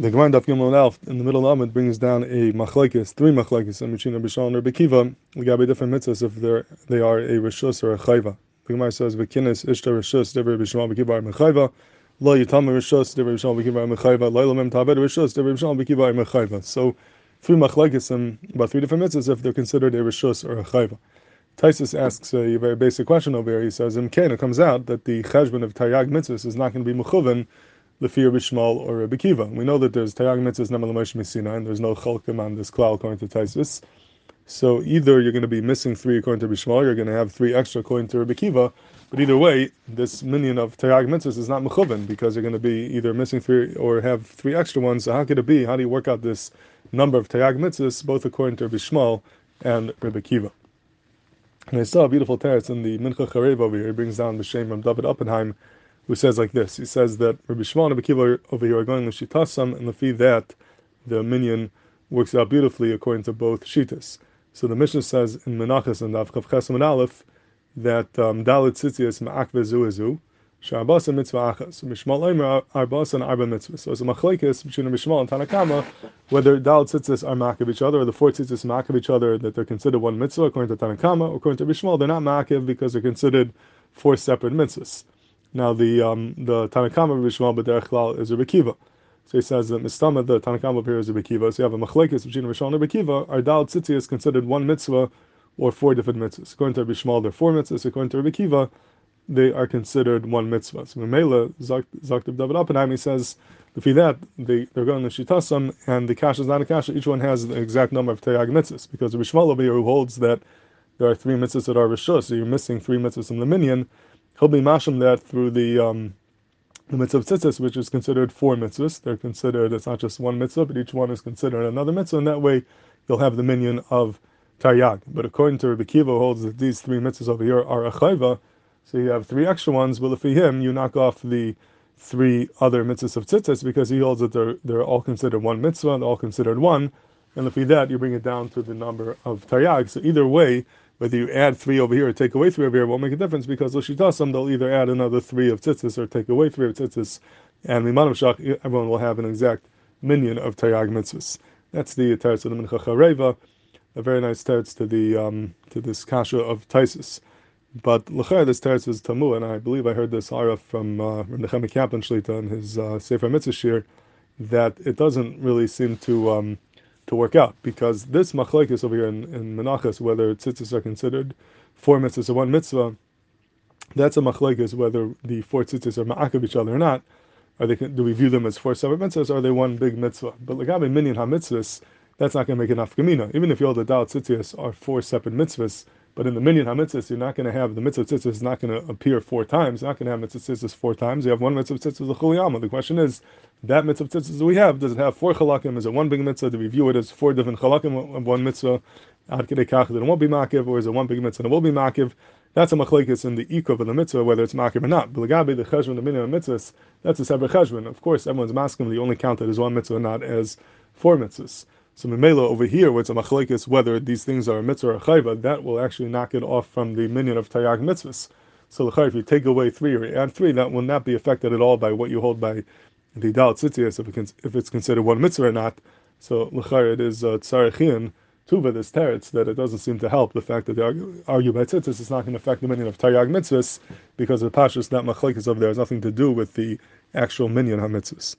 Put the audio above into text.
The Gemara Daf Gimel Alf in the middle of Amid brings down a machlekes, three machlekes, between Rabbi Shimon and Rabbi Kiva. We got different mitzvahs if they're they are a rishus or a chayva. The Gemara says v'kinis ishta rishus dever Rabbi Shimon Rabbi Kiva mechayva. Lo yitam rishus dever Rabbi Shimon Rabbi Kiva mechayva. Lo yilmem tabed rishus dever Rabbi Shimon Rabbi Kiva mechayva. So three machlekes and about three different mitzvahs if they're considered a rishus or a chayva. Taisus asks a very basic question over here. He says, "In Kane, it comes out that the cheshbon of Taryag mitzvahs is not going to be mechuven Lefir Bishmal or Rabbi Kiva. We know that there's Taryag Mitzvahs Nemal Moshe and there's no Chalkim on this klal according to Taisus. So either you're going to be missing three according to Bishmal, you're going to have three extra according to Rabbi Kiva. But either way, this minion of Taryag Mitzvahs is not Mechuvan because you're going to be either missing three or have three extra ones. So how could it be? How do you work out this number of Taryag Mitzvahs, both according to Bishmal and Rabbi Kiva? And I saw a beautiful text in the Mincha Charev over here. He brings down the shame of David Oppenheim who says like this. He says that Rabbi Shimon and Rabbi Kiva over here are going to Shitasam, and the fee that the minion works out beautifully according to both Shitas. So the Mishnah says in Menachas and Avchav Chesam and Aleph that um, Dalit Tzitzias Ma'akve Zuezu, Sharbasa Mitzvah Achas. Mishmal Eimer Arbasa and Arba Mitzvah. So it's a machlekes between Mishmal and Tanakama whether Dalit Tzitzis are Ma'akiv each other or the four Tzitzis Ma'akiv each other, that they're considered one mitzvah according to Tanakama, according to Mishmal, they're not Ma'akiv because they're considered four separate mitzvahs. Now the um, the Tanakama B'derech Klal is Rebbe Kiva. So he says that Mistama, the Tanakama here is Rebbe Kiva. So you have a machlekes between Rishmal and Rebbe Kiva. Our Dal Tzitzi is considered one mitzvah or four different mitzvahs. According to Rishmal, they're four mitzvahs. According to Kiva, they are considered one mitzvah. So Mimela, Zaktiv David Oppenheim, he says, if that, they, they're going to Shitasam, and the kasha is not a kasha, each one has the exact number of Tayag mitzvahs. Because Rishmal over here who holds that there are three mitzvahs that are Rishus, so you're missing three mitzvahs in the minion, he'll be masham that through the um, the mitzvah of tzitzis, which is considered four mitzvahs. They're considered, it's not just one mitzvah, but each one is considered another mitzvah, and that way you'll have the minion of taryag. But according to Rabbi Kiva, holds that these three mitzvahs over here are a chayva, so you have three extra ones, but if for him, you knock off the three other mitzvahs of tzitzis because he holds that they're, they're all considered one mitzvah, they're all considered one, and if you that, you bring it down to the number of taryag. So either way, whether you add three over here or take away three over here won't make a difference because Lashitasam they'll either add another three of tzitzis or take away three of tzitzis, and Mimanim Shach everyone will have an exact minion of Taryag mitzvahs. That's the teretz of the Mincha Chareva, a very nice teretz to the um, to this kasha of Taisis. But Lechar, this teretz is Tamu, and I believe I heard this Hara from uh, Nechemia Kaplan Shlita in his uh, Sefer Mitzvah Shir, that it doesn't really seem to um, to work out because this machlekes over here in, in Menachas, whether tzitzis are considered four mitzvahs or one mitzvah, that's a machlekes whether the four tzitzis are ma'akav each other or not. Are they do we view them as four separate mitzvahs? Or are they one big mitzvah? But lagabe minyan ha-mitzvahs, that's not going to make an afkamina. Even if you hold the dal tzitzis are four separate mitzvahs, but in the minyan ha-mitzvahs, you're not going to have the mitzvah tzitzis is not going to appear four times. You're not going to have mitzvah tzitzis four times. You have one mitzvah tzitzis the chuliyama. The question is, that mitzvah tzitzis that we have, does it have four chalakim? Is it one big mitzvah? Do we view it as four different chalakim of one mitzvah? Ad that it won't be makiv, or is it one big mitzvah and it will be makiv? That's a machlekes in the ikov of the mitzvah, whether it's makiv or not. But the the cheshvan, the minyan mitzvahs, that's a separate cheshvan. Of course, everyone's masking the only counted as one mitzvah, not as four mitzvahs. So Mimela over here, where it's a machlekes, whether these things are a mitzvah or a chayva, that will actually knock it off from the minion of taryag mitzvahs. So if you take away three or add three, that will not be affected at all by what you hold by the dal tzitzias if, it if it's considered one mitzvah or not. So l'char it is uh, tzarechim tuva this teretz that it doesn't seem to help the fact that they argue, argue by tzitzis is not going to affect the minion of taryag mitzvahs because the pashas that machlekes over there has nothing to do with the actual minion of ha